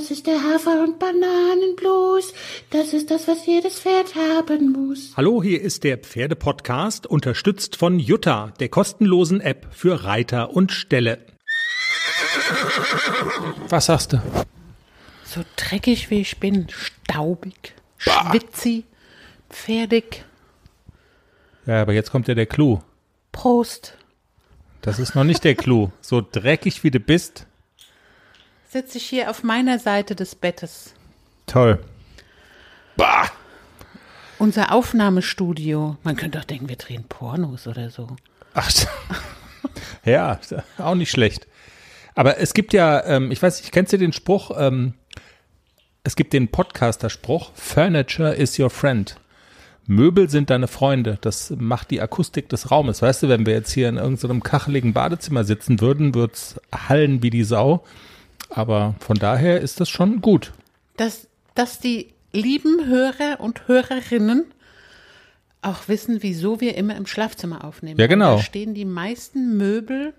Das ist der Hafer- und Bananenblues. Das ist das, was jedes Pferd haben muss. Hallo, hier ist der Pferdepodcast, unterstützt von Jutta, der kostenlosen App für Reiter und Ställe. Was sagst du? So dreckig wie ich bin, staubig, schwitzig, pferdig. Ja, aber jetzt kommt ja der Clou. Prost. Das ist noch nicht der Clou. So dreckig wie du bist. Sitze ich hier auf meiner Seite des Bettes. Toll. Bah. Unser Aufnahmestudio. Man könnte doch denken, wir drehen Pornos oder so. Ach, ja, auch nicht schlecht. Aber es gibt ja, ähm, ich weiß nicht, kennst du den Spruch? Ähm, es gibt den Podcaster-Spruch, Furniture is your friend. Möbel sind deine Freunde. Das macht die Akustik des Raumes. Weißt du, wenn wir jetzt hier in irgendeinem kacheligen Badezimmer sitzen würden, wird's hallen wie die Sau. Aber von daher ist das schon gut. Dass, dass die lieben Hörer und Hörerinnen auch wissen, wieso wir immer im Schlafzimmer aufnehmen. Ja, genau. Da stehen die meisten Möbel.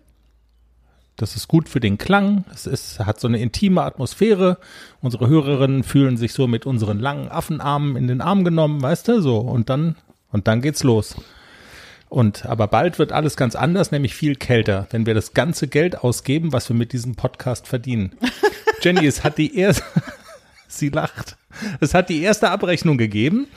Das ist gut für den Klang. Es ist, hat so eine intime Atmosphäre. Unsere Hörerinnen fühlen sich so mit unseren langen Affenarmen in den Arm genommen, weißt du, so. Und dann, und dann geht's los. Und, aber bald wird alles ganz anders, nämlich viel kälter, wenn wir das ganze Geld ausgeben, was wir mit diesem Podcast verdienen. Jenny, es hat die erste, sie lacht. Es hat die erste Abrechnung gegeben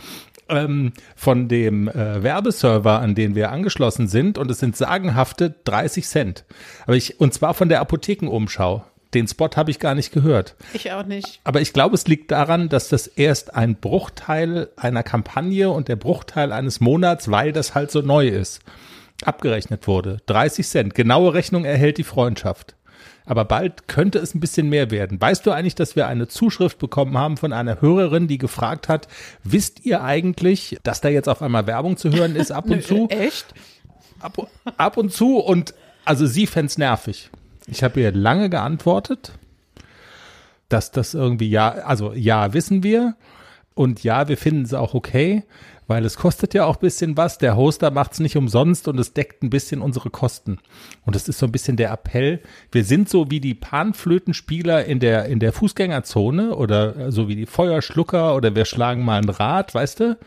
ähm, von dem äh, Werbeserver, an den wir angeschlossen sind, und es sind sagenhafte 30 Cent. Aber ich, und zwar von der Apothekenumschau. Den Spot habe ich gar nicht gehört. Ich auch nicht. Aber ich glaube, es liegt daran, dass das erst ein Bruchteil einer Kampagne und der Bruchteil eines Monats, weil das halt so neu ist, abgerechnet wurde. 30 Cent. Genaue Rechnung erhält die Freundschaft. Aber bald könnte es ein bisschen mehr werden. Weißt du eigentlich, dass wir eine Zuschrift bekommen haben von einer Hörerin, die gefragt hat, wisst ihr eigentlich, dass da jetzt auf einmal Werbung zu hören ist ab und zu? Echt? Ab, ab und zu und also sie fänd's nervig. Ich habe ihr lange geantwortet, dass das irgendwie ja, also ja, wissen wir und ja, wir finden es auch okay, weil es kostet ja auch bisschen was. Der Hoster macht's nicht umsonst und es deckt ein bisschen unsere Kosten. Und das ist so ein bisschen der Appell. Wir sind so wie die Panflötenspieler in der, in der Fußgängerzone oder so wie die Feuerschlucker oder wir schlagen mal ein Rad, weißt du?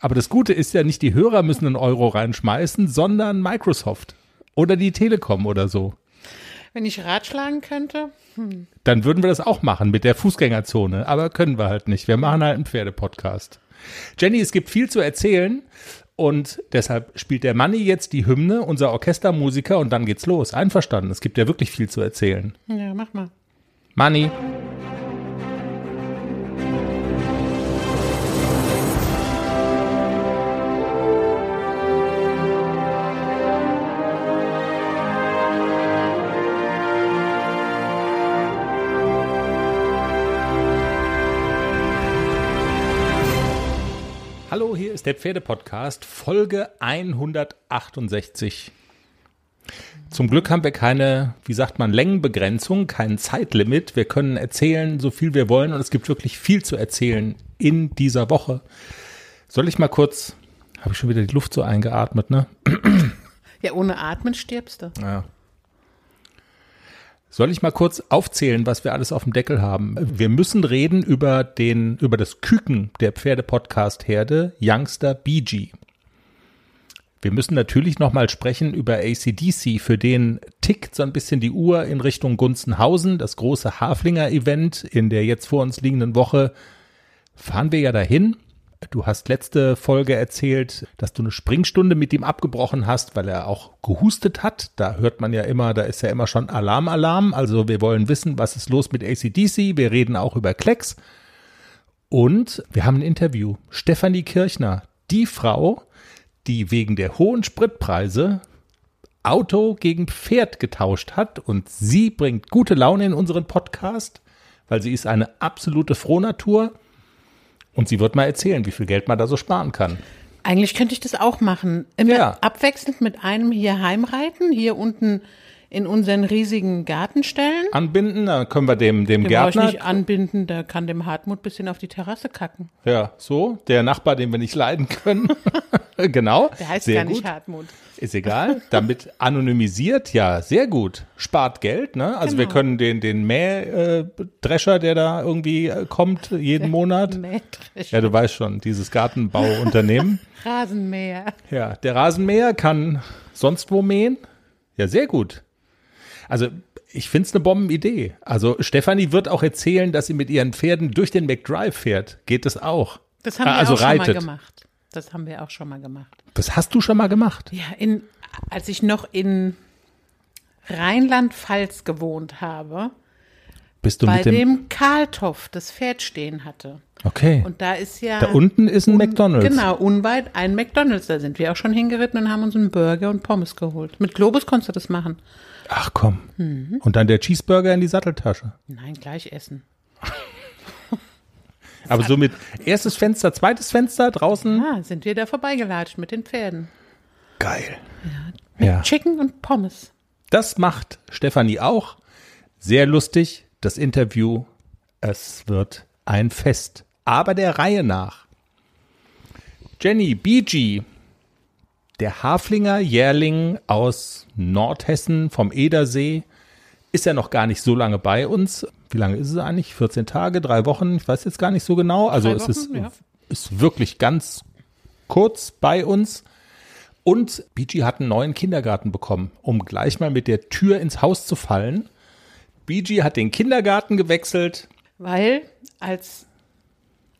Aber das Gute ist ja nicht, die Hörer müssen einen Euro reinschmeißen, sondern Microsoft oder die Telekom oder so. Wenn ich ratschlagen könnte. Dann würden wir das auch machen mit der Fußgängerzone. Aber können wir halt nicht. Wir machen halt einen Pferdepodcast. Jenny, es gibt viel zu erzählen. Und deshalb spielt der Manni jetzt die Hymne, unser Orchestermusiker, und dann geht's los. Einverstanden. Es gibt ja wirklich viel zu erzählen. Ja, mach mal. Manni. Der Pferdepodcast, Folge 168. Zum Glück haben wir keine, wie sagt man, Längenbegrenzung, kein Zeitlimit. Wir können erzählen, so viel wir wollen und es gibt wirklich viel zu erzählen in dieser Woche. Soll ich mal kurz, habe ich schon wieder die Luft so eingeatmet, ne? Ja, ohne Atmen stirbst du. Ja. Soll ich mal kurz aufzählen, was wir alles auf dem Deckel haben? Wir müssen reden über den, über das Küken der Pferde-Podcast-Herde Youngster BG. Wir müssen natürlich nochmal sprechen über ACDC, für den tickt so ein bisschen die Uhr in Richtung Gunzenhausen, das große Haflinger-Event in der jetzt vor uns liegenden Woche. Fahren wir ja dahin. Du hast letzte Folge erzählt, dass du eine Springstunde mit ihm abgebrochen hast, weil er auch gehustet hat. Da hört man ja immer, da ist ja immer schon Alarm, Alarm. Also wir wollen wissen, was ist los mit ACDC. Wir reden auch über Klecks. Und wir haben ein Interview. Stefanie Kirchner, die Frau, die wegen der hohen Spritpreise Auto gegen Pferd getauscht hat. Und sie bringt gute Laune in unseren Podcast, weil sie ist eine absolute Frohnatur. Und sie wird mal erzählen, wie viel Geld man da so sparen kann. Eigentlich könnte ich das auch machen. Immer Ja. abwechselnd mit einem hier heimreiten, hier unten in unseren riesigen Garten stellen. Anbinden, dann können wir dem, dem Den brauche ich Gärtner. nicht anbinden, der kann dem Hartmut bisschen auf die Terrasse kacken. Ja, so, der Nachbar, den wir nicht leiden können. genau. Der heißt sehr gar nicht gut. Hartmut. Ist egal. Damit anonymisiert, ja, sehr gut. Spart Geld, ne? Also wir Genau. können den, den Mähdrescher, der da irgendwie äh, kommt, jeden Monat. Mähdresch. Ja, du weißt schon, dieses Gartenbauunternehmen. Rasenmäher. Ja, der Rasenmäher kann sonst wo mähen. Ja, sehr gut. Also, ich finde es eine Bombenidee. Also, Stefanie wird auch erzählen, dass sie mit ihren Pferden durch den McDrive fährt. Geht das auch? Das haben Ah, wir also auch schon mal reitet. gemacht. Das haben wir auch schon mal gemacht. Das hast du schon mal gemacht. Ja, in, als ich noch in Rheinland-Pfalz gewohnt habe, Bist du bei mit dem. dem Karltoff das Pferd stehen hatte. okay. Und da ist ja. da unten ist ein McDonalds. Genau, unweit ein McDonalds. Da sind wir auch schon hingeritten und haben uns einen Burger und Pommes geholt. Mit Globus konntest du das machen. Ach komm. Mhm. Und dann der Cheeseburger in die Satteltasche. Nein, gleich essen. Aber so mit erstes Fenster, zweites Fenster draußen. Ah, sind wir da vorbeigelatscht mit den Pferden. Geil. Ja. Chicken und Pommes. Das macht Stefanie auch. Sehr lustig, das Interview. Es wird ein Fest. Aber der Reihe nach. Jenny BG, der Haflinger Jährling aus Nordhessen vom Edersee, ist ja noch gar nicht so lange bei uns. Wie lange ist es eigentlich? 14 Tage, drei Wochen? Ich weiß jetzt gar nicht so genau. Also Drei es ist, Wochen, ja. ist wirklich ganz kurz bei uns. Und BG hat einen neuen Kindergarten bekommen, um gleich mal mit der Tür ins Haus zu fallen. BG hat den Kindergarten gewechselt. Weil als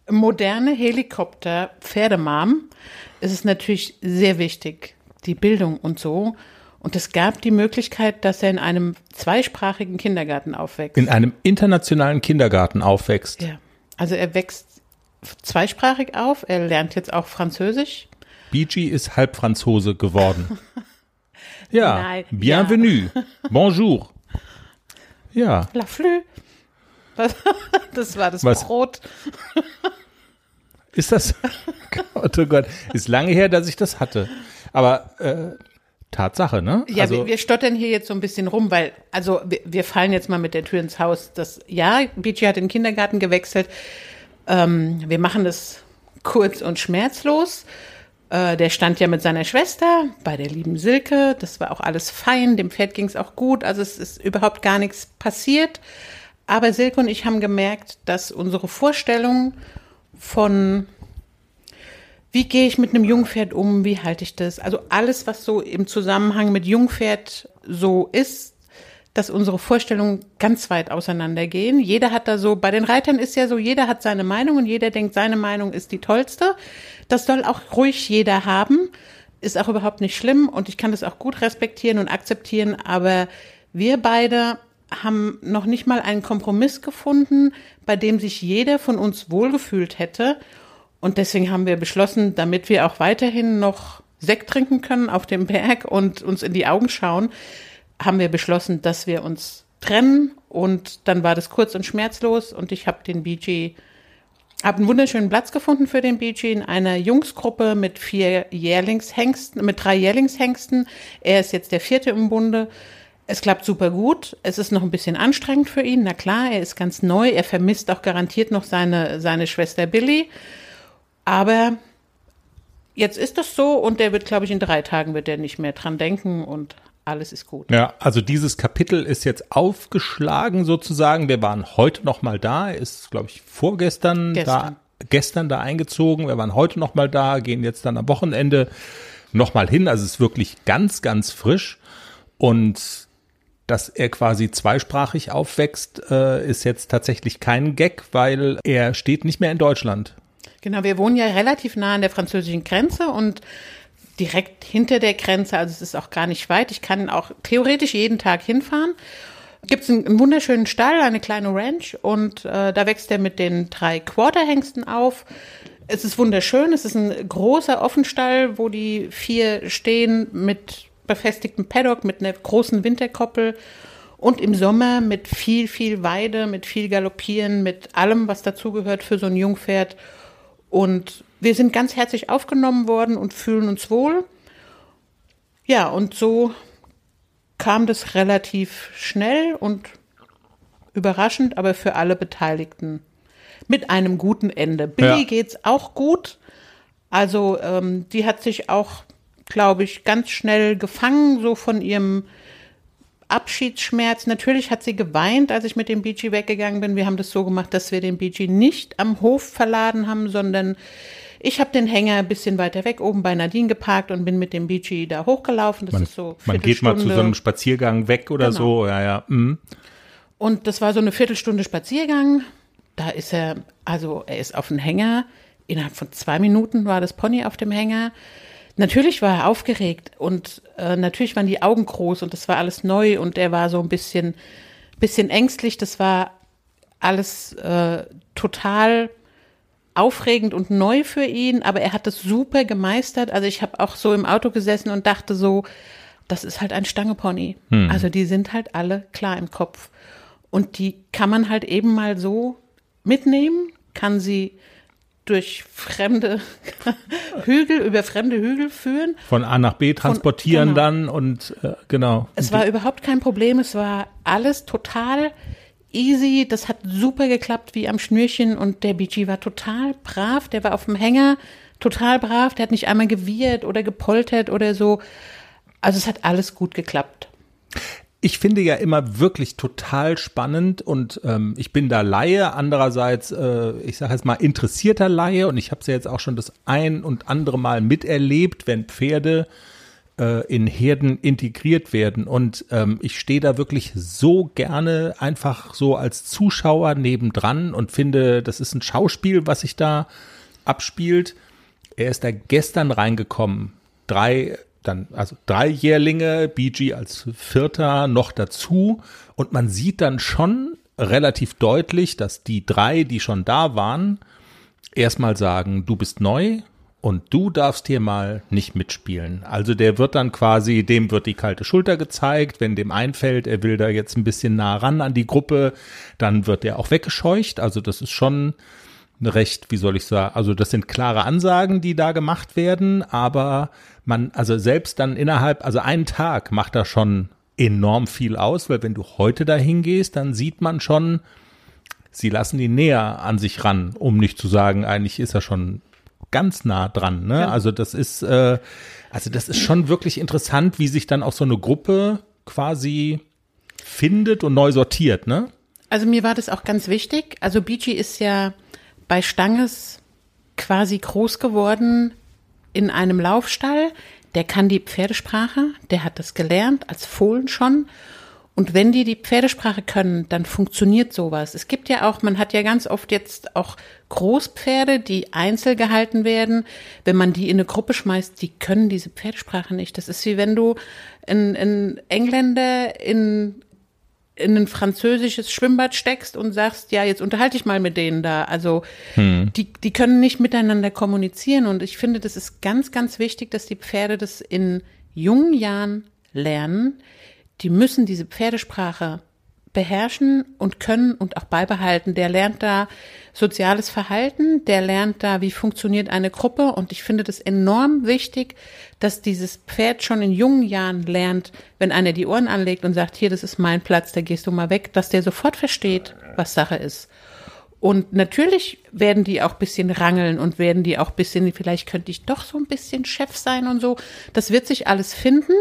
moderne Helikopter-Pferdemam ist es natürlich sehr wichtig, die Bildung und so. Und es gab die Möglichkeit, dass er in einem zweisprachigen Kindergarten aufwächst. in einem internationalen Kindergarten aufwächst. ja. Also er wächst zweisprachig auf. Er lernt jetzt auch Französisch. BG ist Halbfranzose geworden. Ja, Nein, bienvenue, bonjour. Ja, La Flü. Was? Das war das Was? Brot. ist das? Gott, oh Gott, ist lange her, dass ich das hatte. Aber äh, Tatsache, ne? Ja, also, wir, wir stottern hier jetzt so ein bisschen rum, weil, also wir, wir fallen jetzt mal mit der Tür ins Haus. Das, ja, BG hat den Kindergarten gewechselt. Ähm, wir machen das kurz und schmerzlos. Äh, der stand ja mit seiner Schwester bei der lieben Silke. Das war auch alles fein. Dem Pferd ging es auch gut. Also es ist überhaupt gar nichts passiert. Aber Silke und ich haben gemerkt, dass unsere Vorstellung von wie gehe ich mit einem Jungpferd um, wie halte ich das? Also alles, was so im Zusammenhang mit Jungpferd so ist, dass unsere Vorstellungen ganz weit auseinandergehen. Jeder hat da so, bei den Reitern ist ja so, jeder hat seine Meinung und jeder denkt, seine Meinung ist die tollste. Das soll auch ruhig jeder haben. Ist auch überhaupt nicht schlimm und ich kann das auch gut respektieren und akzeptieren, aber wir beide haben noch nicht mal einen Kompromiss gefunden, bei dem sich jeder von uns wohlgefühlt hätte. Und deswegen haben wir beschlossen, damit wir auch weiterhin noch Sekt trinken können auf dem Berg und uns in die Augen schauen, haben wir beschlossen, dass wir uns trennen. Und dann war das kurz und schmerzlos und ich habe den BG, habe einen wunderschönen Platz gefunden für den BG in einer Jungsgruppe mit vier Jährlingshengsten, mit drei Jährlingshengsten. Er ist jetzt der vierte im Bunde. Es klappt super gut. Es ist noch ein bisschen anstrengend für ihn. Na klar, er ist ganz neu. Er vermisst auch garantiert noch seine, seine Schwester Billy. Aber jetzt ist das so und der wird, glaube ich, in drei Tagen wird er nicht mehr dran denken und alles ist gut. Ja, also dieses Kapitel ist jetzt aufgeschlagen sozusagen. Wir waren heute noch mal da, ist glaube ich vorgestern Gestern. da, gestern da eingezogen. Wir waren heute noch mal da, gehen jetzt dann am Wochenende noch mal hin. Also es ist wirklich ganz, ganz frisch und dass er quasi zweisprachig aufwächst, äh, ist jetzt tatsächlich kein Gag, weil er steht nicht mehr in Deutschland. Genau, wir wohnen ja relativ nah an der französischen Grenze und direkt hinter der Grenze, also es ist auch gar nicht weit. Ich kann auch theoretisch jeden Tag hinfahren. Gibt es einen, einen wunderschönen Stall, eine kleine Ranch und äh, da wächst er mit den drei Quarterhengsten auf. Es ist wunderschön, es ist ein großer Offenstall, wo die vier stehen mit befestigtem Paddock, mit einer großen Winterkoppel und im Sommer mit viel, viel Weide, mit viel Galoppieren, mit allem, was dazugehört für so ein Jungpferd. Und wir sind ganz herzlich aufgenommen worden und fühlen uns wohl. Ja, und so kam das relativ schnell und überraschend, aber für alle Beteiligten mit einem guten Ende. Billy ja. geht's auch gut. Also ähm, die hat sich auch, glaube ich, ganz schnell gefangen, so von ihrem Abschiedsschmerz. Natürlich hat sie geweint, als ich mit dem BG weggegangen bin. Wir haben das so gemacht, dass wir den BG nicht am Hof verladen haben, sondern ich habe den Hänger ein bisschen weiter weg oben bei Nadine geparkt und bin mit dem BG da hochgelaufen. Das man, ist so Man geht mal zu so einem Spaziergang weg oder genau. so, ja, ja. Mhm. Und das war so eine Viertelstunde Spaziergang. Da ist er, also er ist auf dem Hänger. Innerhalb von zwei Minuten war das Pony auf dem Hänger. Natürlich war er aufgeregt und äh, natürlich waren die Augen groß und das war alles neu und er war so ein bisschen, bisschen ängstlich. Das war alles äh, total aufregend und neu für ihn, aber er hat das super gemeistert. Also ich habe auch so im Auto gesessen und dachte so, das ist halt ein Stangepony. Hm. Also die sind halt alle klar im Kopf. Und die kann man halt eben mal so mitnehmen, kann sie durch fremde Hügel, über fremde Hügel führen. Von A nach B transportieren Von, genau. dann und äh, genau. Es war überhaupt kein Problem, es war alles total easy, das hat super geklappt wie am Schnürchen und der BG war total brav, der war auf dem Hänger, total brav, der hat nicht einmal gewirrt oder gepoltert oder so. Also es hat alles gut geklappt ich finde ja immer wirklich total spannend und ähm, ich bin da Laie, andererseits, äh, ich sage jetzt mal, interessierter Laie und ich habe es ja jetzt auch schon das ein und andere Mal miterlebt, wenn Pferde äh, in Herden integriert werden. Und ähm, ich stehe da wirklich so gerne einfach so als Zuschauer nebendran und finde, das ist ein Schauspiel, was sich da abspielt. Er ist da gestern reingekommen. Drei dann, also drei Jährlinge, BG als Vierter noch dazu. Und man sieht dann schon relativ deutlich, dass die drei, die schon da waren, erstmal sagen, du bist neu und du darfst hier mal nicht mitspielen. Also der wird dann quasi, dem wird die kalte Schulter gezeigt, wenn dem einfällt, er will da jetzt ein bisschen nah ran an die Gruppe, dann wird er auch weggescheucht. Also das ist schon recht, wie soll ich sagen, also das sind klare Ansagen, die da gemacht werden, aber man, also selbst dann innerhalb, also einen Tag macht da schon enorm viel aus, weil wenn du heute dahin gehst, dann sieht man schon, sie lassen ihn näher an sich ran, um nicht zu sagen, eigentlich ist er schon ganz nah dran. Ne? Ja. Also das ist, äh, also das ist schon wirklich interessant, wie sich dann auch so eine Gruppe quasi findet und neu sortiert. Ne? Also mir war das auch ganz wichtig. Also Beachy ist ja bei Stanges quasi groß geworden in einem Laufstall. Der kann die Pferdesprache, der hat das gelernt als Fohlen schon. Und wenn die die Pferdesprache können, dann funktioniert sowas. Es gibt ja auch, man hat ja ganz oft jetzt auch Großpferde, die einzeln gehalten werden. Wenn man die in eine Gruppe schmeißt, die können diese Pferdesprache nicht. Das ist wie wenn du einen Engländer in in ein französisches Schwimmbad steckst und sagst, ja, jetzt unterhalte ich mal mit denen da. Also hm. die, die können nicht miteinander kommunizieren. Und ich finde, das ist ganz, ganz wichtig, dass die Pferde das in jungen Jahren lernen. Die müssen diese Pferdesprache beherrschen und können und auch beibehalten. Der lernt da soziales Verhalten, der lernt da, wie funktioniert eine Gruppe. Und ich finde das enorm wichtig, dass dieses Pferd schon in jungen Jahren lernt, wenn einer die Ohren anlegt und sagt, hier, das ist mein Platz, da gehst du mal weg, dass der sofort versteht, was Sache ist. Und natürlich werden die auch bisschen rangeln und werden die auch bisschen, vielleicht könnte ich doch so ein bisschen Chef sein und so. Das wird sich alles finden.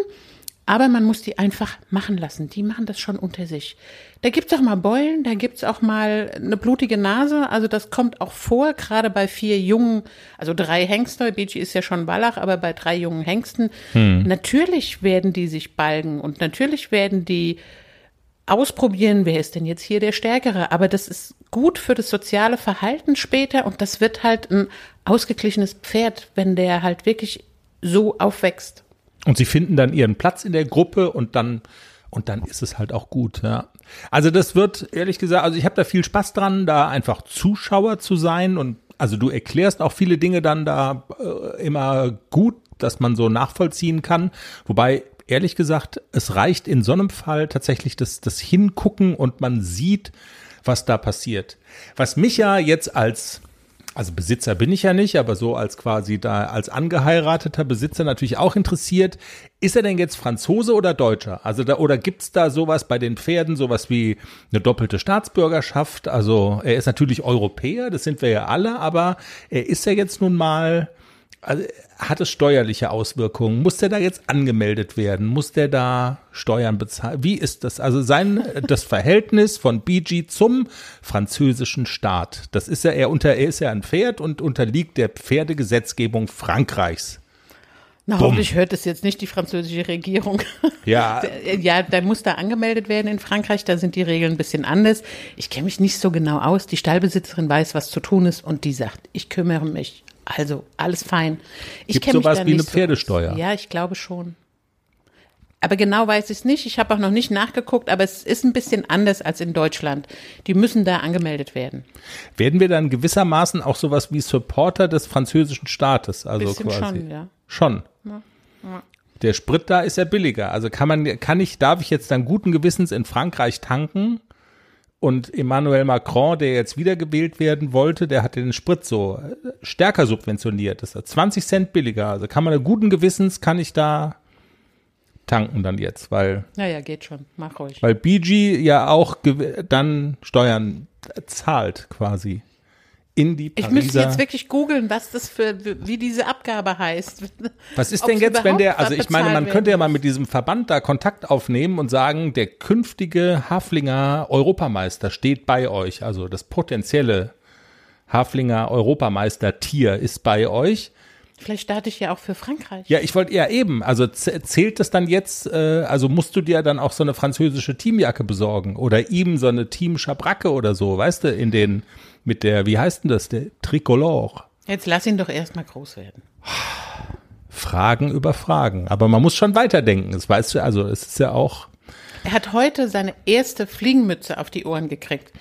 Aber man muss die einfach machen lassen. Die machen das schon unter sich. Da gibt's auch mal Beulen, da gibt's auch mal eine blutige Nase. Also das kommt auch vor, gerade bei vier jungen, also drei Hengste. Beachy ist ja schon Wallach, aber bei drei jungen Hengsten. Hm. Natürlich werden die sich balgen und natürlich werden die ausprobieren, wer ist denn jetzt hier der Stärkere. Aber das ist gut für das soziale Verhalten später und das wird halt ein ausgeglichenes Pferd, wenn der halt wirklich so aufwächst. Und sie finden dann ihren Platz in der Gruppe und dann und dann ist es halt auch gut, ja. Also das wird ehrlich gesagt, also ich habe da viel Spaß dran, da einfach Zuschauer zu sein und also du erklärst auch viele Dinge dann da äh, immer gut, dass man so nachvollziehen kann, wobei ehrlich gesagt, es reicht in so einem Fall tatsächlich das das Hingucken und man sieht, was da passiert. Was mich ja jetzt als also Besitzer bin ich ja nicht, aber so als quasi da als angeheirateter Besitzer natürlich auch interessiert. Ist er denn jetzt Franzose oder Deutscher? Also da, oder gibt's da sowas bei den Pferden, sowas wie eine doppelte Staatsbürgerschaft? Also er ist natürlich Europäer, das sind wir ja alle, aber er ist ja jetzt nun mal also hat es steuerliche Auswirkungen? Muss der da jetzt angemeldet werden? Muss der da Steuern bezahlen? Wie ist das? Also sein, das Verhältnis von BG zum französischen Staat. Das ist ja, er unter, er ist ja ein Pferd und unterliegt der Pferdegesetzgebung Frankreichs. Na, Bumm. hoffentlich hört es jetzt nicht die französische Regierung. Ja. Ja, da muss da angemeldet werden in Frankreich. Da sind die Regeln ein bisschen anders. Ich kenne mich nicht so genau aus. Die Stallbesitzerin weiß, was zu tun ist und die sagt, ich kümmere mich. Also alles fein. Ich Gibt sowas wie eine Pferdesteuer? So ja, ich glaube schon. Aber genau weiß ich es nicht. Ich habe auch noch nicht nachgeguckt, aber es ist ein bisschen anders als in Deutschland. Die müssen da angemeldet werden. Werden wir dann gewissermaßen auch sowas wie Supporter des französischen Staates? Also bisschen quasi. schon, ja. Schon. Ja. Ja. Der Sprit da ist ja billiger. Also kann man, kann ich, darf ich jetzt dann guten Gewissens in Frankreich tanken? Und Emmanuel Macron, der jetzt wiedergewählt werden wollte, der hat den Sprit so äh, stärker subventioniert. Das ist 20 Cent billiger. Also kann man guten Gewissens, kann ich da tanken dann jetzt, weil. Naja, geht schon. Mach ruhig. Weil BG ja auch dann Steuern zahlt quasi in die Pariser. Ich müsste jetzt wirklich googeln, was das für, wie diese Abgabe heißt. Was ist denn jetzt, wenn der, also ich meine, man könnte ja mal mit diesem Verband da Kontakt aufnehmen und sagen, der künftige Haflinger Europameister steht bei euch, also das potenzielle Haflinger Europameister Tier ist bei euch. Vielleicht starte ich ja auch für Frankreich. Ja, ich wollte ja eben. Also zählt das dann jetzt, äh, also musst du dir dann auch so eine französische Teamjacke besorgen oder ihm so eine Team Schabracke oder so, weißt du, in den mit der, wie heißt denn das, der Tricolore. Jetzt lass ihn doch erstmal groß werden. Fragen über Fragen. Aber man muss schon weiterdenken. Das weißt du, also es ist ja auch. Er hat heute seine erste Fliegenmütze auf die Ohren gekriegt.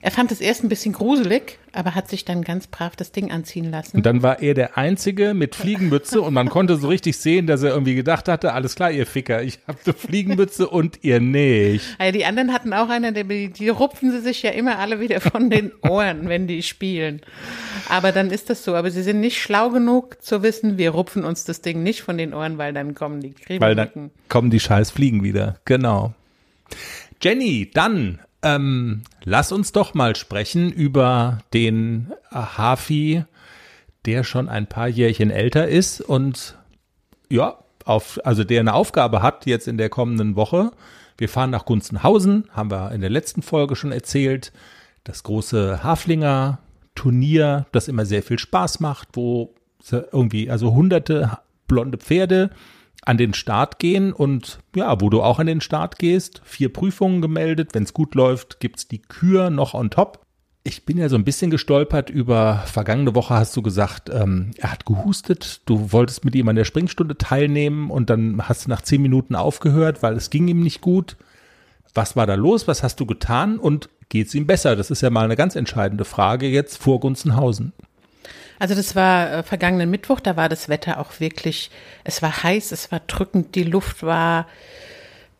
Er fand es erst ein bisschen gruselig, aber hat sich dann ganz brav das Ding anziehen lassen. Und dann war er der Einzige mit Fliegenmütze und man konnte so richtig sehen, dass er irgendwie gedacht hatte, alles klar, ihr Ficker, ich habe eine Fliegenmütze und ihr nicht. Ja, die anderen hatten auch eine, die, die rupfen sie sich ja immer alle wieder von den Ohren, wenn die spielen. Aber dann ist das so. Aber sie sind nicht schlau genug zu wissen, wir rupfen uns das Ding nicht von den Ohren, weil dann kommen die Kriegen. Weil dann kommen die scheiß Fliegen wieder. Genau. Jenny, dann ähm, lass uns doch mal sprechen über den Hafi, der schon ein paar Jährchen älter ist und ja, auf, also der eine Aufgabe hat jetzt in der kommenden Woche. Wir fahren nach Gunzenhausen, haben wir in der letzten Folge schon erzählt. Das große Haflinger Turnier, das immer sehr viel Spaß macht, wo irgendwie, also hunderte blonde Pferde an den Start gehen und ja, wo du auch an den Start gehst, vier Prüfungen gemeldet. Wenn es gut läuft, gibt's die Kür noch on top. Ich bin ja so ein bisschen gestolpert über, vergangene Woche hast du gesagt, ähm, er hat gehustet, du wolltest mit ihm an der Springstunde teilnehmen und dann hast du nach zehn Minuten aufgehört, weil es ging ihm nicht gut. Was war da los? Was hast du getan? Und geht's ihm besser? Das ist ja mal eine ganz entscheidende Frage jetzt vor Gunzenhausen. Also das war äh, vergangenen Mittwoch, da war das Wetter auch wirklich, es war heiß, es war drückend, die Luft war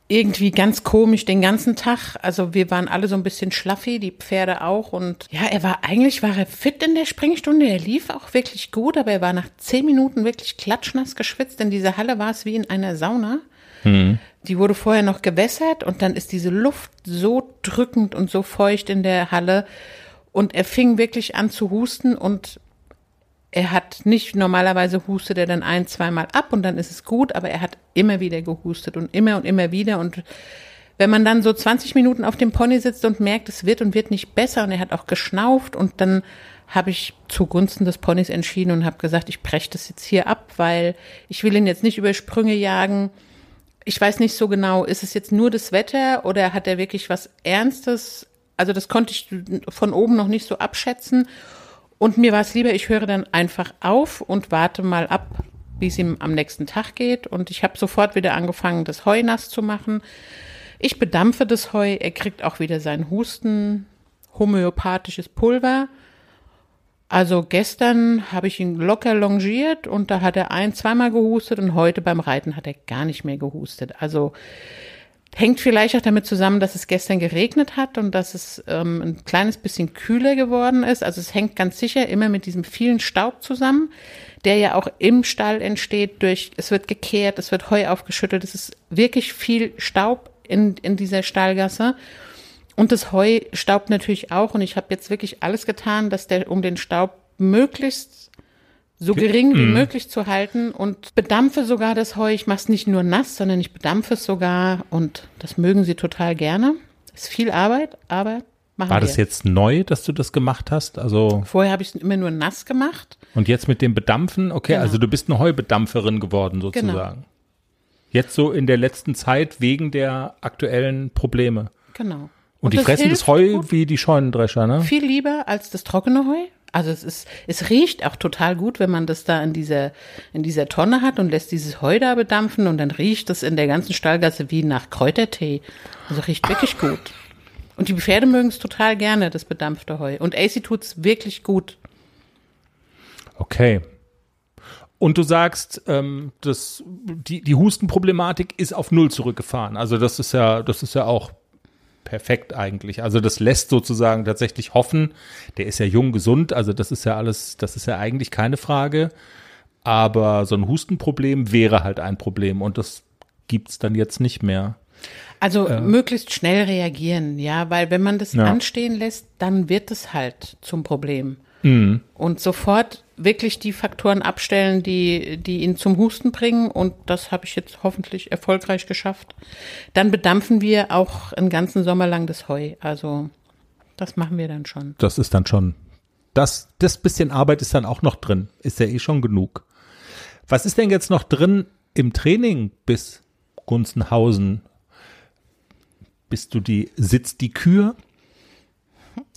irgendwie ganz komisch den ganzen Tag. Also wir waren alle so ein bisschen schlaffi, die Pferde auch. Und ja, er war eigentlich war er fit in der Springstunde. Er lief auch wirklich gut, aber er war nach zehn Minuten wirklich klatschnass geschwitzt. In dieser Halle war es wie in einer Sauna. Mhm. Die wurde vorher noch gewässert und dann ist diese Luft so drückend und so feucht in der Halle. Und er fing wirklich an zu husten und er hat nicht, normalerweise hustet er dann ein, zweimal ab und dann ist es gut, aber er hat immer wieder gehustet und immer und immer wieder und wenn man dann so 20 Minuten auf dem Pony sitzt und merkt, es wird und wird nicht besser und er hat auch geschnauft und dann habe ich zugunsten des Ponys entschieden und habe gesagt, ich breche das jetzt hier ab, weil ich will ihn jetzt nicht über Sprünge jagen. Ich weiß nicht so genau, ist es jetzt nur das Wetter oder hat er wirklich was Ernstes? Also das konnte ich von oben noch nicht so abschätzen. Und mir war es lieber, ich höre dann einfach auf und warte mal ab, wie es ihm am nächsten Tag geht. Und ich habe sofort wieder angefangen, das Heu nass zu machen. Ich bedampfe das Heu. Er kriegt auch wieder sein Husten, homöopathisches Pulver. Also gestern habe ich ihn locker longiert und da hat er ein, zweimal gehustet und heute beim Reiten hat er gar nicht mehr gehustet. Also Hängt vielleicht auch damit zusammen, dass es gestern geregnet hat und dass es ähm, ein kleines bisschen kühler geworden ist. Also es hängt ganz sicher immer mit diesem vielen Staub zusammen, der ja auch im Stall entsteht durch, es wird gekehrt, es wird Heu aufgeschüttelt, es ist wirklich viel Staub in, in dieser Stallgasse. Und das Heu staubt natürlich auch. Und ich habe jetzt wirklich alles getan, dass der, um den Staub möglichst so gering wie Mhm. möglich zu halten und bedampfe sogar das Heu. Ich mache es nicht nur nass, sondern ich bedampfe es sogar und das mögen sie total gerne. Ist viel Arbeit, aber machen War wir. das jetzt neu, dass du das gemacht hast? Also, Vorher habe ich es immer nur nass gemacht. und jetzt mit dem Bedampfen? Okay, Genau. also du bist eine Heubedampferin geworden sozusagen. Jetzt so in der letzten Zeit wegen der aktuellen Probleme. Genau. Und, die das fressen das Heu gut. wie die Scheunendrescher, ne? viel lieber als das trockene Heu. Also es ist, es riecht auch total gut, wenn man das da in dieser, in dieser Tonne hat und lässt dieses Heu da bedampfen und dann riecht das in der ganzen Stallgasse wie nach Kräutertee. Also riecht wirklich gut. Und die Pferde mögen es total gerne, das bedampfte Heu. Und AC tut's wirklich gut. Okay. Und du sagst, ähm, dass die, die Hustenproblematik ist auf Null zurückgefahren. Also das ist ja, das ist ja auch perfekt eigentlich. Also das lässt sozusagen tatsächlich hoffen. Der ist ja jung, gesund. Also das ist ja alles, das ist ja eigentlich keine Frage. Aber so ein Hustenproblem wäre halt ein Problem und das gibt's dann jetzt nicht mehr. Also möglichst schnell reagieren, ja, weil wenn man das Ja. anstehen lässt, dann wird es halt zum Problem. Mhm. Und sofort wirklich die Faktoren abstellen, die, die ihn zum Husten bringen. Und das habe ich jetzt hoffentlich erfolgreich geschafft. Dann bedampfen wir auch einen ganzen Sommer lang das Heu. Also das machen wir dann schon. Das ist dann schon, das, das bisschen Arbeit ist dann auch noch drin. Ist ja eh schon genug. Was ist denn jetzt noch drin im Training bis Gunzenhausen? Bist du die, sitzt die Kür?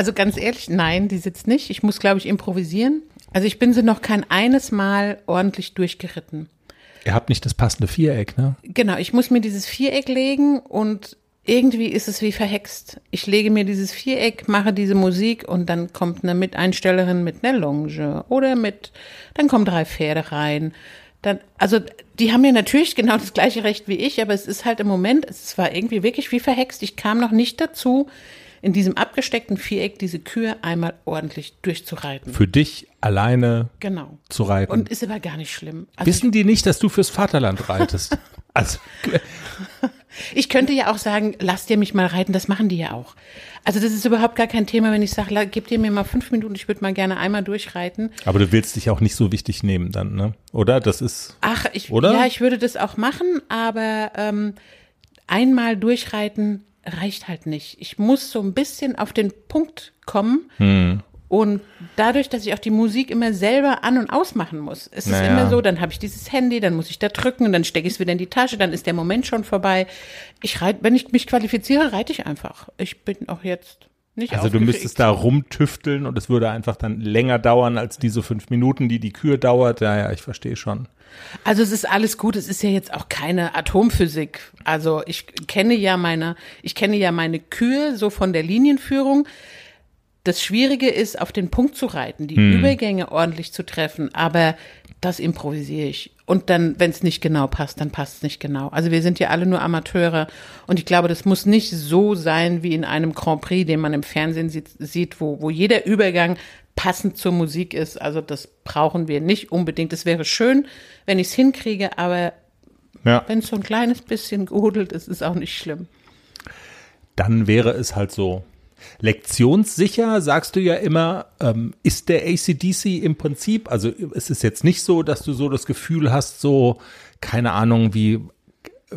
Also ganz ehrlich, nein, die sitzt nicht. Ich muss, glaube ich, improvisieren. Also ich bin sie noch kein eines Mal ordentlich durchgeritten. Ihr habt nicht das passende Viereck, ne? Genau, ich muss mir dieses Viereck legen und irgendwie ist es wie verhext. Ich lege mir dieses Viereck, mache diese Musik und dann kommt eine Miteinstellerin mit einer Longe oder mit, dann kommen drei Pferde rein. Dann, also die haben ja natürlich genau das gleiche Recht wie ich, aber es ist halt im Moment, es war irgendwie wirklich wie verhext. Ich kam noch nicht dazu, in diesem abgesteckten Viereck diese Kühe einmal ordentlich durchzureiten. Für dich alleine Genau. zu reiten. Und ist aber gar nicht schlimm. Also Wissen die nicht, dass du fürs Vaterland reitest? also, Ich könnte ja auch sagen, lasst ihr mich mal reiten, das machen die ja auch. Also das ist überhaupt gar kein Thema, wenn ich sage, gebt ihr mir mal fünf Minuten, ich würde mal gerne einmal durchreiten. aber du willst dich auch nicht so wichtig nehmen dann, ne? Oder? Das ist, Ach, ich, Oder? ja, ich würde das auch machen, aber ähm, einmal durchreiten reicht halt nicht. Ich muss so ein bisschen auf den Punkt kommen. Hm. Und dadurch, dass ich auch die Musik immer selber an- und ausmachen muss, ist es Naja. immer so, dann habe ich dieses Handy, dann muss ich da drücken, dann stecke ich es wieder in die Tasche, dann ist der Moment schon vorbei. Ich reite, wenn ich mich qualifiziere, reite ich einfach. Ich bin auch jetzt nicht also du müsstest da rumtüfteln und es würde einfach dann länger dauern als diese fünf Minuten, die die Kür dauert. Ja, ja, ich verstehe schon. Also es ist alles gut, es ist ja jetzt auch keine Atomphysik. Also ich kenne ja meine, ich kenne ja meine Kühe so von der Linienführung. Das Schwierige ist, auf den Punkt zu reiten, die Übergänge ordentlich zu treffen, aber das improvisiere ich. Und dann, wenn es nicht genau passt, dann passt es nicht genau. Also wir sind ja alle nur Amateure und ich glaube, das muss nicht so sein wie in einem Grand Prix, den man im Fernsehen sieht, sieht wo, wo jeder Übergang passend zur Musik ist. Also das brauchen wir nicht unbedingt. Es wäre schön, wenn ich es hinkriege, aber Ja. wenn es so ein kleines bisschen gehudelt ist, ist auch nicht schlimm. Dann wäre es halt so. Lektionssicher, sagst du ja immer, ähm, ist der ACDC im Prinzip, also es ist jetzt nicht so, dass du so das Gefühl hast, so, keine Ahnung, wie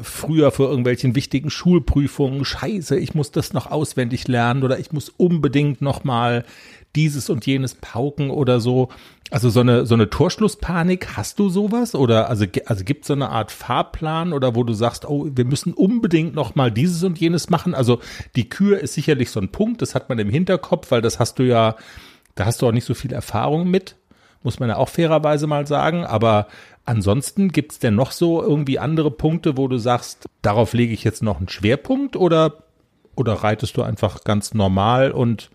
früher für irgendwelchen wichtigen Schulprüfungen, scheiße, ich muss das noch auswendig lernen oder ich muss unbedingt noch mal dieses und jenes pauken oder so. Also so eine, so eine Torschlusspanik, hast du sowas? Oder also, also gibt es so eine Art Fahrplan oder wo du sagst, oh, wir müssen unbedingt noch mal dieses und jenes machen? Also die Kür ist sicherlich so ein Punkt, das hat man im Hinterkopf, weil das hast du ja, da hast du auch nicht so viel Erfahrung mit, muss man ja auch fairerweise mal sagen. Aber ansonsten gibt's denn noch so irgendwie andere Punkte, wo du sagst, darauf lege ich jetzt noch einen Schwerpunkt oder, oder reitest du einfach ganz normal und,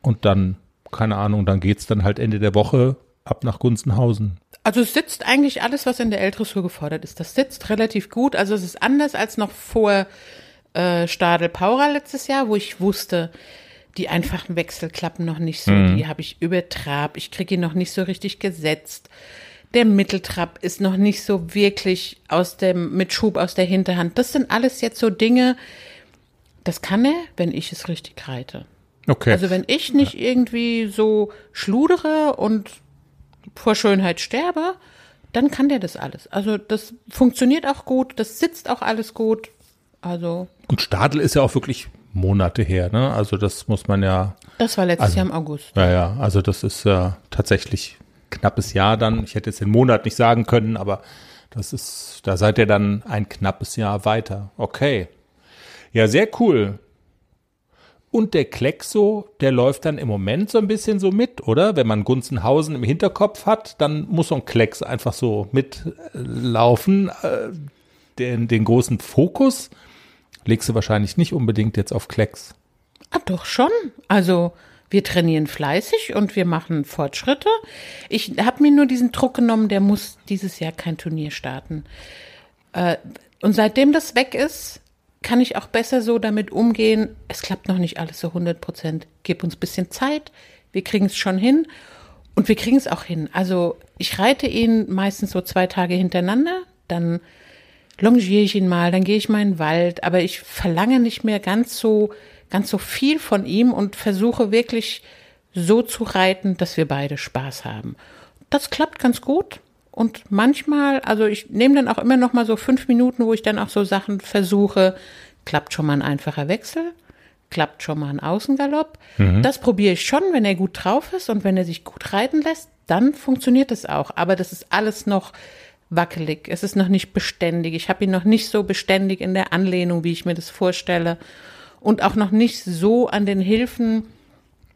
und dann, keine Ahnung, dann geht's dann halt Ende der Woche ab nach Gunzenhausen. Also es sitzt eigentlich alles, was in der L-Dressur gefordert ist. Das sitzt relativ gut. Also es ist anders als noch vor äh, Stadel Paura letztes Jahr, wo ich wusste, die einfachen Wechsel klappen noch nicht so. Mhm. Die habe ich übertrab. Ich kriege ihn noch nicht so richtig gesetzt. Der Mitteltrab ist noch nicht so wirklich aus dem, mit Schub aus der Hinterhand. Das sind alles jetzt so Dinge, das kann er, wenn ich es richtig reite. Okay. Also wenn ich nicht irgendwie so schludere und vor Schönheit sterbe, dann kann der das alles. Also das funktioniert auch gut, das sitzt auch alles gut. Also. Und Stadel ist ja auch wirklich Monate her, ne? Also das muss man ja. Das war letztes also, Jahr im August. Ja, ja, also das ist ja tatsächlich knappes Jahr dann. Ich hätte jetzt den Monat nicht sagen können, aber das ist, da seid ihr dann ein knappes Jahr weiter. Okay. Ja, sehr cool. Und der Kleckso, der läuft dann im Moment so ein bisschen so mit, oder? Wenn man Gunzenhausen im Hinterkopf hat, dann muss so ein Klecks einfach so mitlaufen. Äh, den, den großen Fokus legst du wahrscheinlich nicht unbedingt jetzt auf Klecks. Ah, doch schon. Also wir trainieren fleißig und wir machen Fortschritte. Ich habe mir nur diesen Druck genommen, der muss dieses Jahr kein Turnier starten. Äh, und seitdem das weg ist, kann ich auch besser so damit umgehen. Es klappt noch nicht alles so 100 Prozent. Gib uns bisschen Zeit. Wir kriegen es schon hin. Und wir kriegen es auch hin. Also ich reite ihn meistens so zwei Tage hintereinander. Dann longiere ich ihn mal, dann gehe ich mal in den Wald. Aber ich verlange nicht mehr ganz so, ganz so viel von ihm und versuche wirklich so zu reiten, dass wir beide Spaß haben. Das klappt ganz gut. Und manchmal, also ich nehme dann auch immer noch mal so fünf Minuten, wo ich dann auch so Sachen versuche. Klappt schon mal ein einfacher Wechsel, klappt schon mal ein Außengalopp. Mhm. Das probiere ich schon, wenn er gut drauf ist und wenn er sich gut reiten lässt, dann funktioniert es auch. Aber das ist alles noch wackelig. Es ist noch nicht beständig. Ich habe ihn noch nicht so beständig in der Anlehnung, wie ich mir das vorstelle. Und auch noch nicht so an den Hilfen,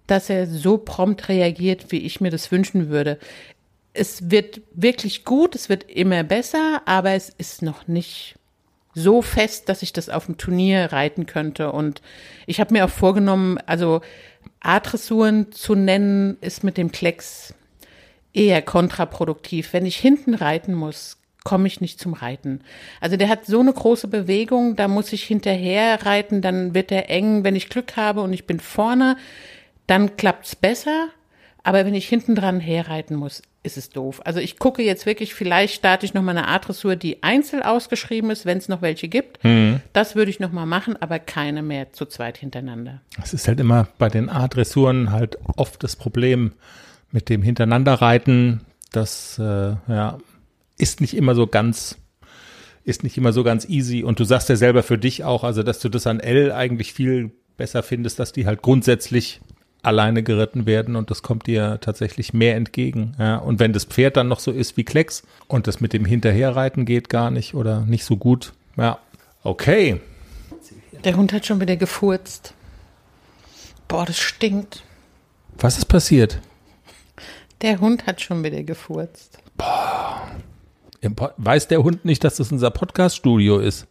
dass er so prompt reagiert, wie ich mir das wünschen würde es wird wirklich gut, es wird immer besser, aber es ist noch nicht so fest, dass ich das auf dem Turnier reiten könnte. Und ich habe mir auch vorgenommen, also A-Dressuren zu nennen, ist mit dem Klecks eher kontraproduktiv. Wenn ich hinten reiten muss, komme ich nicht zum Reiten. Also der hat so eine große Bewegung, da muss ich hinterher reiten, dann wird er eng. Wenn ich Glück habe und ich bin vorne, dann klappt's besser. Aber wenn ich hinten dran herreiten muss, ist es doof. Also ich gucke jetzt wirklich, vielleicht starte ich noch mal eine A-Dressur, die einzeln ausgeschrieben ist, wenn es noch welche gibt. Mhm. Das würde ich noch mal machen, aber keine mehr zu zweit hintereinander. Es ist halt immer bei den A-Dressuren halt oft das Problem mit dem Hintereinanderreiten. Das äh, ja, ist nicht immer so ganz ist nicht immer so ganz easy. Und du sagst ja selber für dich auch, also dass du das an L eigentlich viel besser findest, dass die halt grundsätzlich alleine geritten werden und das kommt dir tatsächlich mehr entgegen. Ja. Und wenn das Pferd dann noch so ist wie Klecks und das mit dem Hinterherreiten geht gar nicht oder nicht so gut, ja, okay. Der Hund hat schon wieder gefurzt. Boah, das stinkt. Was ist passiert? Der Hund hat schon wieder gefurzt. Boah. Weiß der Hund nicht, dass das unser Podcast-Studio ist?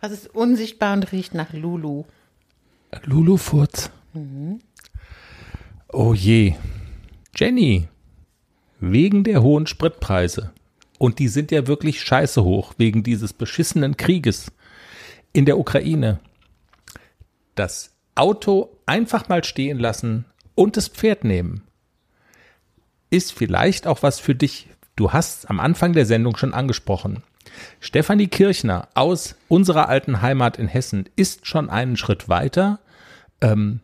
Was ist unsichtbar und riecht nach Lulu? Lulu-Furz. Mhm. Oh je. Jenny, wegen der hohen Spritpreise, und die sind ja wirklich scheiße hoch, wegen dieses beschissenen Krieges in der Ukraine, das Auto einfach mal stehen lassen und das Pferd nehmen, ist vielleicht auch was für dich. Du hast am Anfang der Sendung schon angesprochen. Stefanie Kirchner aus unserer alten Heimat in Hessen ist schon einen Schritt weiter. Ähm,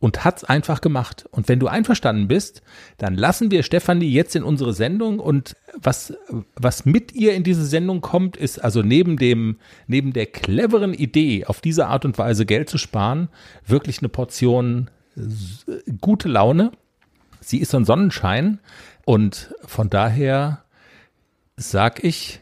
und hat's einfach gemacht. Und wenn du einverstanden bist, dann lassen wir Stefanie jetzt in unsere Sendung und was, was mit ihr in diese Sendung kommt, ist also neben dem, neben der cleveren Idee, auf diese Art und Weise Geld zu sparen, wirklich eine Portion gute Laune. Sie ist so ein Sonnenschein und von daher sag ich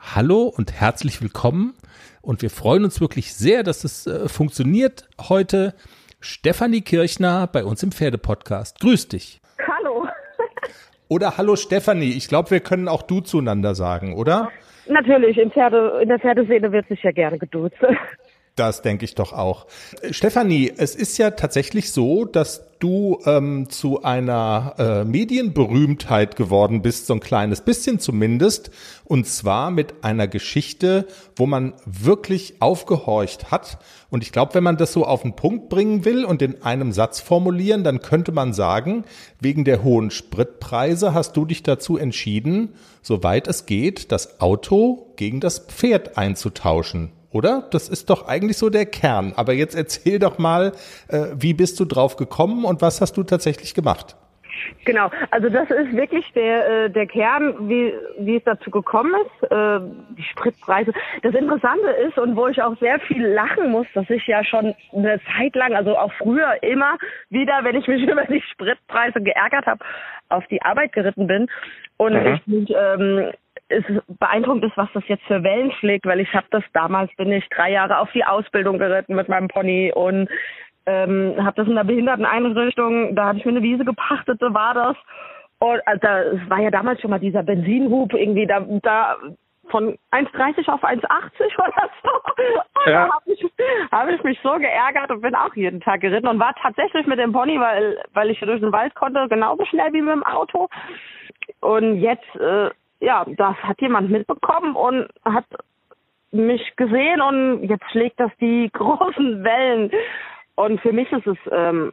Hallo und herzlich willkommen und wir freuen uns wirklich sehr, dass es äh, funktioniert heute. Stefanie Kirchner bei uns im Pferdepodcast. Grüß dich. Hallo. Oder hallo Stefanie. Ich glaube, wir können auch du zueinander sagen, oder? Natürlich, in, Pferde, in der Pferdeszene wird sich ja gerne geduzt. Das denke ich doch auch. Stefanie, es ist ja tatsächlich so, dass du ähm, zu einer äh, Medienberühmtheit geworden bist, so ein kleines bisschen zumindest, und zwar mit einer Geschichte, wo man wirklich aufgehorcht hat. Und ich glaube, wenn man das so auf den Punkt bringen will und in einem Satz formulieren, dann könnte man sagen, wegen der hohen Spritpreise hast du dich dazu entschieden, soweit es geht, das Auto gegen das Pferd einzutauschen oder? Das ist doch eigentlich so der Kern. Aber jetzt erzähl doch mal, äh, wie bist du drauf gekommen und was hast du tatsächlich gemacht? Genau, also das ist wirklich der, äh, der Kern, wie, wie es dazu gekommen ist, äh, die Spritpreise. Das Interessante ist und wo ich auch sehr viel lachen muss, dass ich ja schon eine Zeit lang, also auch früher immer wieder, wenn ich mich über die Spritpreise geärgert habe, auf die Arbeit geritten bin und mhm. ich mich ähm, es beeindruckend ist, was das jetzt für Wellen schlägt, weil ich habe das damals, bin ich drei Jahre auf die Ausbildung geritten mit meinem Pony und ähm, habe das in einer Behinderteneinrichtung, da hatte ich mir eine Wiese gepachtet, so war das. Und also, es war ja damals schon mal dieser Benzinhub irgendwie, da, da von 1,30 auf 1,80 oder so. Ja. da habe ich, hab ich mich so geärgert und bin auch jeden Tag geritten und war tatsächlich mit dem Pony, weil, weil ich durch den Wald konnte, genauso schnell wie mit dem Auto. Und jetzt äh, ja, das hat jemand mitbekommen und hat mich gesehen und jetzt schlägt das die großen Wellen. Und für mich ist es ähm,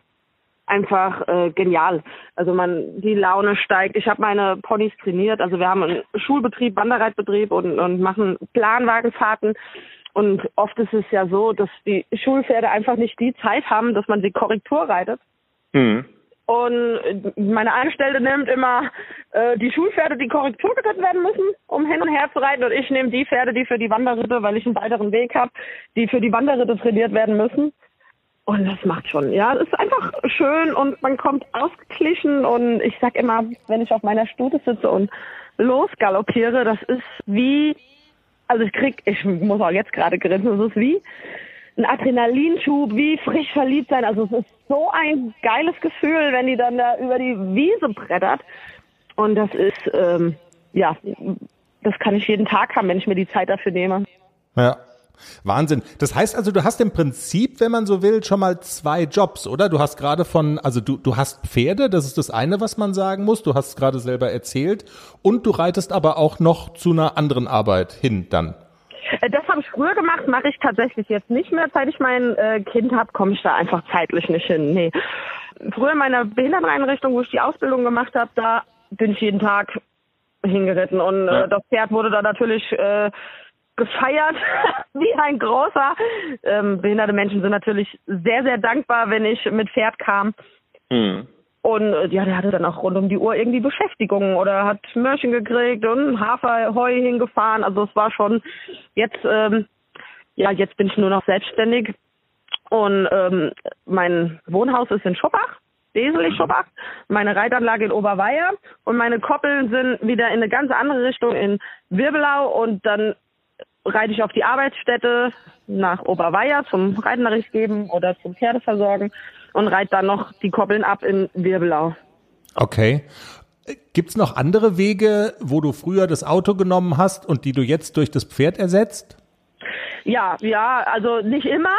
einfach äh, genial. Also man, die Laune steigt. Ich habe meine Ponys trainiert. Also wir haben einen Schulbetrieb, Wanderreitbetrieb und, und machen Planwagenfahrten. Und oft ist es ja so, dass die Schulpferde einfach nicht die Zeit haben, dass man sie Korrektur reitet. Mhm. Und meine Angestellte nimmt immer äh, die Schulpferde, die Korrektur geritten werden müssen, um hin und her zu reiten. Und ich nehme die Pferde, die für die Wanderritte, weil ich einen weiteren Weg habe, die für die Wanderritte trainiert werden müssen. Und das macht schon, ja, es ist einfach schön und man kommt ausgeglichen und ich sag immer, wenn ich auf meiner Stute sitze und losgaloppiere, das ist wie, also ich krieg, ich muss auch jetzt gerade grinsen, das ist wie ein Adrenalinschub, wie frisch verliebt sein. Also es ist so ein geiles Gefühl, wenn die dann da über die Wiese brettert. Und das ist, ähm, ja, das kann ich jeden Tag haben, wenn ich mir die Zeit dafür nehme. Ja. Wahnsinn. Das heißt also, du hast im Prinzip, wenn man so will, schon mal zwei Jobs, oder? Du hast gerade von, also du, du hast Pferde, das ist das eine, was man sagen muss. Du hast es gerade selber erzählt. Und du reitest aber auch noch zu einer anderen Arbeit hin dann. Äh, das habe ich früher gemacht, mache ich tatsächlich jetzt nicht mehr. Seit ich mein äh, Kind habe, komme ich da einfach zeitlich nicht hin. Nee. Früher in meiner Behinderteneinrichtung, wo ich die Ausbildung gemacht habe, da bin ich jeden Tag hingeritten und äh, das Pferd wurde da natürlich äh, gefeiert wie ein großer. Ähm, behinderte Menschen sind natürlich sehr, sehr dankbar, wenn ich mit Pferd kam. Mhm. Und äh, ja, der hatte dann auch rund um die Uhr irgendwie Beschäftigung oder hat Mörchen gekriegt und Haferheu hingefahren. Also es war schon jetzt, ähm, ja, jetzt bin ich nur noch selbstständig. Und ähm, mein Wohnhaus ist in Schuppach, wesentlich Schuppach, meine Reitanlage in Oberweier und meine Koppeln sind wieder in eine ganz andere Richtung in Wirbelau und dann reite ich auf die Arbeitsstätte nach Oberweier zum Reitnachricht geben oder zum Pferdeversorgen und reite dann noch die Koppeln ab in Wirbelau. Okay. Gibt's noch andere Wege, wo du früher das Auto genommen hast und die du jetzt durch das Pferd ersetzt? Ja, ja, also nicht immer.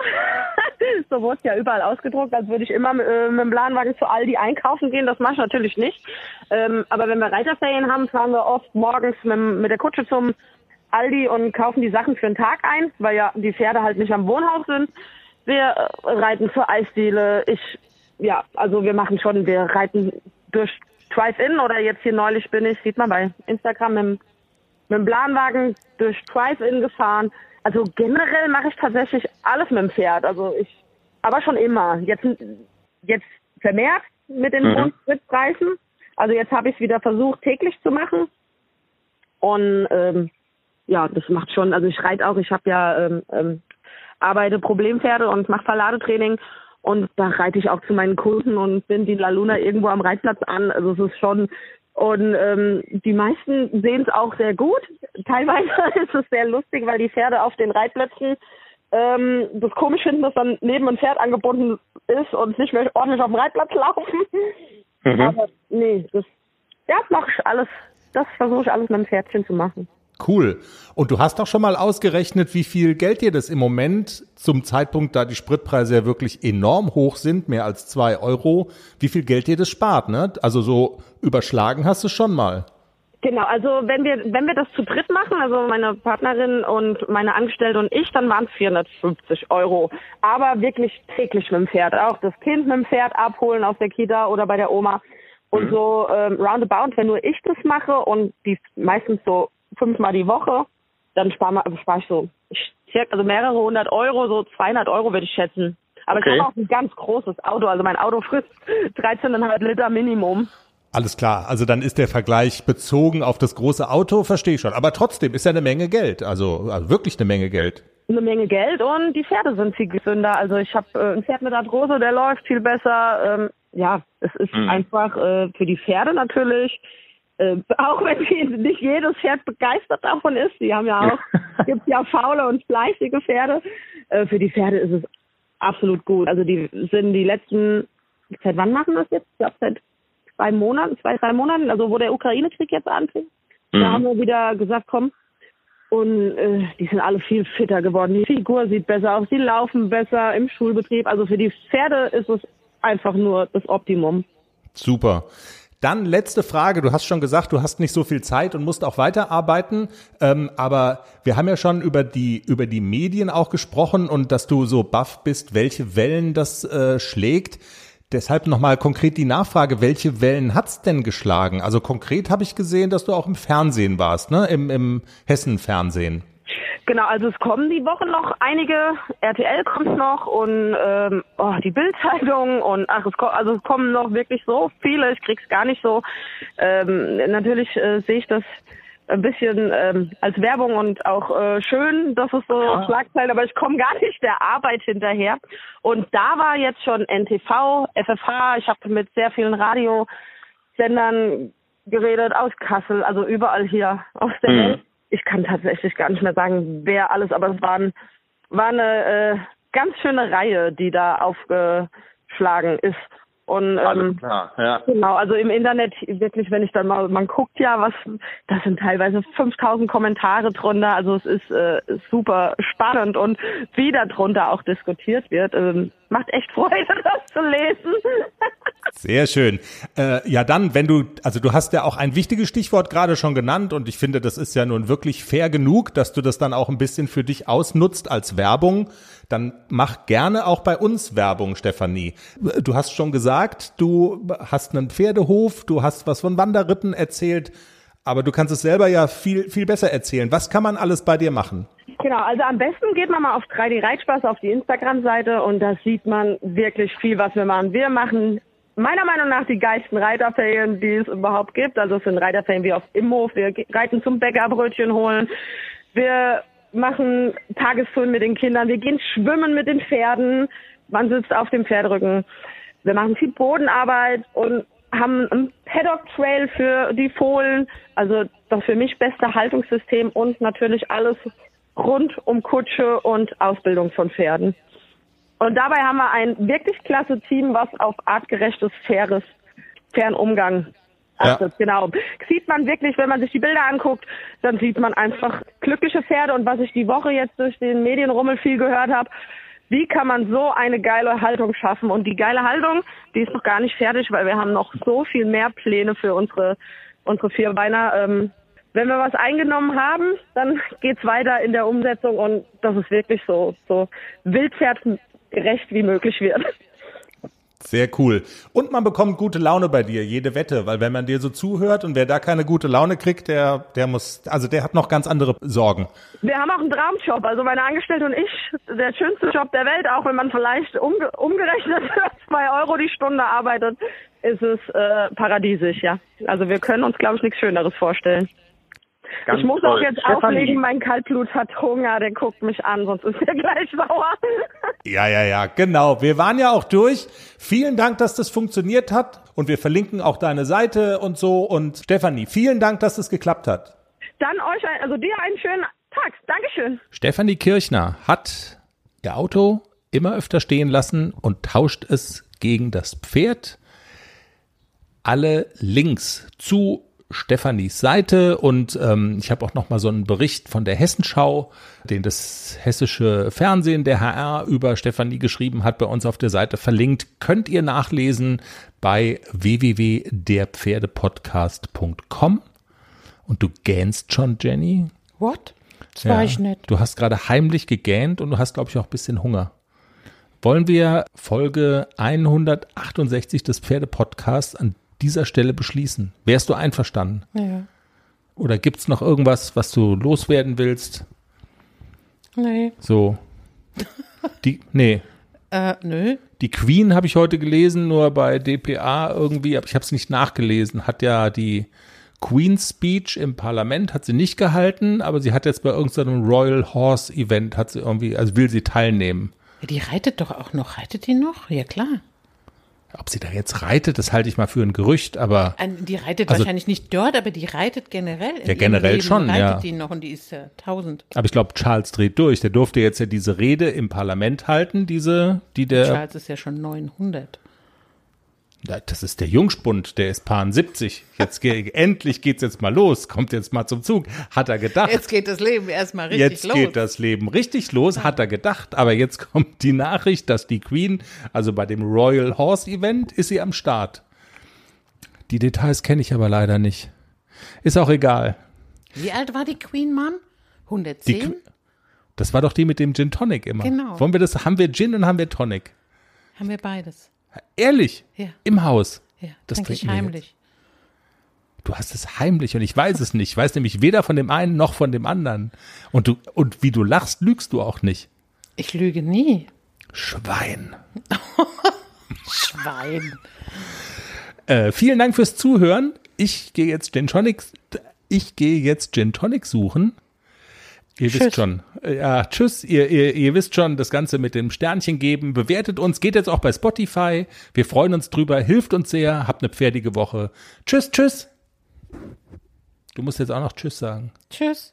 So wurde es ja überall ausgedruckt, als würde ich immer äh, mit dem Planwagen zu Aldi einkaufen gehen. Das mache ich natürlich nicht. Ähm, aber wenn wir Reiterferien haben, fahren wir oft morgens mit, mit der Kutsche zum Aldi und kaufen die Sachen für den Tag ein, weil ja die Pferde halt nicht am Wohnhaus sind. Wir äh, reiten zur Eisdiele. Ich, ja, also wir machen schon, wir reiten durch Drive-In oder jetzt hier neulich bin ich, sieht man bei Instagram, mit, mit dem Planwagen durch Drive-In gefahren. Also generell mache ich tatsächlich alles mit dem Pferd. Also ich, aber schon immer. Jetzt, jetzt vermehrt mit den mhm. Also jetzt habe ich es wieder versucht, täglich zu machen. Und ähm, ja, das macht schon, also ich reite auch, ich habe ja ähm, ähm, arbeite Problempferde und mache Verladetraining und da reite ich auch zu meinen Kunden und bin die La Luna irgendwo am Reitplatz an. Also es ist schon und ähm, die meisten sehen es auch sehr gut. Teilweise ist es sehr lustig, weil die Pferde auf den Reitplätzen ähm, das komisch finden, dass dann neben ein Pferd angebunden ist und nicht mehr ordentlich auf dem Reitplatz laufen. Mhm. Aber nee, das ja, mache ich alles. Das versuche ich alles mit dem Pferdchen zu machen. Cool. Und du hast doch schon mal ausgerechnet, wie viel Geld dir das im Moment zum Zeitpunkt, da die Spritpreise ja wirklich enorm hoch sind, mehr als zwei Euro, wie viel Geld dir das spart, ne? Also so überschlagen hast du schon mal. Genau, also wenn wir wenn wir das zu dritt machen, also meine Partnerin und meine Angestellte und ich, dann waren es 450 Euro. Aber wirklich täglich mit dem Pferd. Auch das Kind mit dem Pferd abholen aus der Kita oder bei der Oma. Und mhm. so ähm, roundabout, wenn nur ich das mache und die meistens so fünfmal die Woche, dann spare spar ich so also mehrere hundert Euro, so 200 Euro würde ich schätzen. Aber okay. ich habe auch ein ganz großes Auto, also mein Auto frisst 13,5 Liter Minimum. Alles klar, also dann ist der Vergleich bezogen auf das große Auto, verstehe ich schon. Aber trotzdem ist ja eine Menge Geld, also, also wirklich eine Menge Geld. Eine Menge Geld und die Pferde sind viel gesünder. Also ich habe äh, ein Pferd mit Arthrose, der läuft viel besser. Ähm, ja, es ist mhm. einfach äh, für die Pferde natürlich äh, auch wenn nicht jedes Pferd begeistert davon ist, die haben ja auch, gibt ja faule und fleißige Pferde. Äh, für die Pferde ist es absolut gut. Also die sind die letzten, seit wann machen das jetzt? Ich glaube seit zwei Monaten, zwei, drei Monaten, also wo der Ukraine-Krieg jetzt anfing. Mhm. Da haben wir wieder gesagt, komm, und äh, die sind alle viel fitter geworden. Die Figur sieht besser aus, die laufen besser im Schulbetrieb. Also für die Pferde ist es einfach nur das Optimum. Super. Dann letzte Frage. Du hast schon gesagt, du hast nicht so viel Zeit und musst auch weiterarbeiten. Ähm, aber wir haben ja schon über die, über die Medien auch gesprochen und dass du so baff bist, welche Wellen das äh, schlägt. Deshalb nochmal konkret die Nachfrage, welche Wellen hat's denn geschlagen? Also konkret habe ich gesehen, dass du auch im Fernsehen warst, ne? Im, im Hessen-Fernsehen. Genau, also es kommen die Woche noch einige, RTL kommt noch und ähm, oh, die Bildzeitung und ach, es kommt, also es kommen noch wirklich so viele, ich krieg's gar nicht so. Ähm, natürlich äh, sehe ich das ein bisschen ähm, als Werbung und auch äh, schön, dass es so ja. Schlagzeilen, aber ich komme gar nicht der Arbeit hinterher. Und da war jetzt schon NTV, FFH, ich habe mit sehr vielen Radiosendern geredet aus Kassel, also überall hier aus der mhm. Welt ich kann tatsächlich gar nicht mehr sagen, wer alles, aber es waren, war eine äh, ganz schöne Reihe, die da aufgeschlagen ist. Und ähm, klar, ja. genau, also im Internet wirklich, wenn ich dann mal, man guckt ja, was, da sind teilweise 5000 Kommentare drunter, also es ist äh, super spannend und wie da drunter auch diskutiert wird, ähm, macht echt Freude, das zu lesen. Sehr schön. Äh, ja, dann, wenn du, also du hast ja auch ein wichtiges Stichwort gerade schon genannt und ich finde, das ist ja nun wirklich fair genug, dass du das dann auch ein bisschen für dich ausnutzt als Werbung dann mach gerne auch bei uns Werbung, Stefanie. Du hast schon gesagt, du hast einen Pferdehof, du hast was von Wanderritten erzählt, aber du kannst es selber ja viel, viel besser erzählen. Was kann man alles bei dir machen? Genau, also am besten geht man mal auf 3D Reitspaß auf die Instagram-Seite und da sieht man wirklich viel, was wir machen. Wir machen meiner Meinung nach die geilsten Reiterferien, die es überhaupt gibt. Also es sind Reiterferien wie auf Imhof. Wir reiten zum Bäckerbrötchen holen. Wir machen Tagestouren mit den Kindern, wir gehen schwimmen mit den Pferden, man sitzt auf dem Pferdrücken. Wir machen viel Bodenarbeit und haben ein Paddock-Trail für die Fohlen, also das für mich beste Haltungssystem und natürlich alles rund um Kutsche und Ausbildung von Pferden. Und dabei haben wir ein wirklich klasse Team, was auf artgerechtes, faires Fernumgang achtet. Ja. Genau. Sieht man wirklich, wenn man sich die Bilder anguckt, dann sieht man einfach glückliche Pferde. Und was ich die Woche jetzt durch den Medienrummel viel gehört habe, wie kann man so eine geile Haltung schaffen? Und die geile Haltung, die ist noch gar nicht fertig, weil wir haben noch so viel mehr Pläne für unsere, unsere Vierbeiner. Ähm, wenn wir was eingenommen haben, dann geht's weiter in der Umsetzung und dass es wirklich so, so wildpferdgerecht wie möglich wird. Sehr cool. Und man bekommt gute Laune bei dir, jede Wette, weil wenn man dir so zuhört und wer da keine gute Laune kriegt, der, der muss, also der hat noch ganz andere Sorgen. Wir haben auch einen Traumjob, also meine Angestellte und ich, der schönste Job der Welt, auch wenn man vielleicht umge umgerechnet zwei Euro die Stunde arbeitet, ist es äh, paradiesisch, ja. Also wir können uns, glaube ich, nichts Schöneres vorstellen. Ganz ich muss toll. auch jetzt Stefanie. auflegen, mein Kaltblut hat Hunger, der guckt mich an, sonst ist er gleich sauer. Ja, ja, ja, genau. Wir waren ja auch durch. Vielen Dank, dass das funktioniert hat und wir verlinken auch deine Seite und so. Und Stefanie, vielen Dank, dass das geklappt hat. Dann euch, ein, also dir einen schönen Tag. Dankeschön. Stefanie Kirchner hat ihr Auto immer öfter stehen lassen und tauscht es gegen das Pferd. Alle Links zu Stefanis Seite und ähm, ich habe auch noch mal so einen Bericht von der Hessenschau, den das hessische Fernsehen, der HR über Stefanie geschrieben hat, bei uns auf der Seite verlinkt. Könnt ihr nachlesen bei www.derpferdepodcast.com. Und du gähnst schon, Jenny? What? Das war ich nicht. Du hast gerade heimlich gegähnt und du hast, glaube ich, auch ein bisschen Hunger. Wollen wir Folge 168 des Pferdepodcasts an dieser Stelle beschließen? Wärst du einverstanden? Ja. Oder gibt es noch irgendwas, was du loswerden willst? Nee. So. Die, nee. Äh, nö. Die Queen habe ich heute gelesen, nur bei DPA irgendwie, aber ich habe es nicht nachgelesen. Hat ja die Queen's Speech im Parlament hat sie nicht gehalten, aber sie hat jetzt bei irgendeinem Royal Horse Event hat sie irgendwie, also will sie teilnehmen. Die reitet doch auch noch. Reitet die noch? Ja, klar. Ob sie da jetzt reitet, das halte ich mal für ein Gerücht, aber Die reitet Also- wahrscheinlich nicht dort, aber die reitet generell. Ja, generell schon, reitet ja. die noch und die ist ja tausend. aber ich glaube, Charles dreht durch. Der durfte jetzt ja diese Rede im Parlament halten, diese, die der, Charles ist ja schon 900. Das ist der Jungspund, der ist Paar 70. Jetzt ge endlich geht's jetzt mal los, kommt jetzt mal zum Zug. Hat er gedacht. Jetzt geht das Leben erstmal richtig Jetzt los. geht das Leben richtig los, hat er gedacht, aber jetzt kommt die Nachricht, dass die Queen, also bei dem Royal Horse Event, ist sie am Start. Die Details kenne ich aber leider nicht. Ist auch egal. Wie alt war die Queen, Mann? Die, 110? Qu- das war doch die mit dem Gin Tonic immer. Genau. Wollen wir das, haben wir Gin und haben wir Tonic? Haben wir beides. Ehrlich? Ja. Im Haus? Ja, Das trinke ich heimlich. Du hast es heimlich und ich weiß es nicht. Ich weiß nämlich weder von dem einen noch von dem anderen. Und du, und wie du lachst, lügst du auch nicht. Ich lüge nie. Schwein. Schwein. Äh, vielen Dank fürs Zuhören. Ich gehe jetzt Gin Tonic, ich gehe jetzt Gin Tonic suchen. Ihr Tschüss. wisst schon. Ja, tschüss. Ihr, ihr, ihr wisst schon, das Ganze mit dem Sternchen geben. Bewertet uns. Geht jetzt auch bei Spotify. Wir freuen uns drüber. Hilft uns sehr. Habt eine pferdige Woche. Tschüss, tschüss. Du musst jetzt auch noch Tschüss sagen. Tschüss.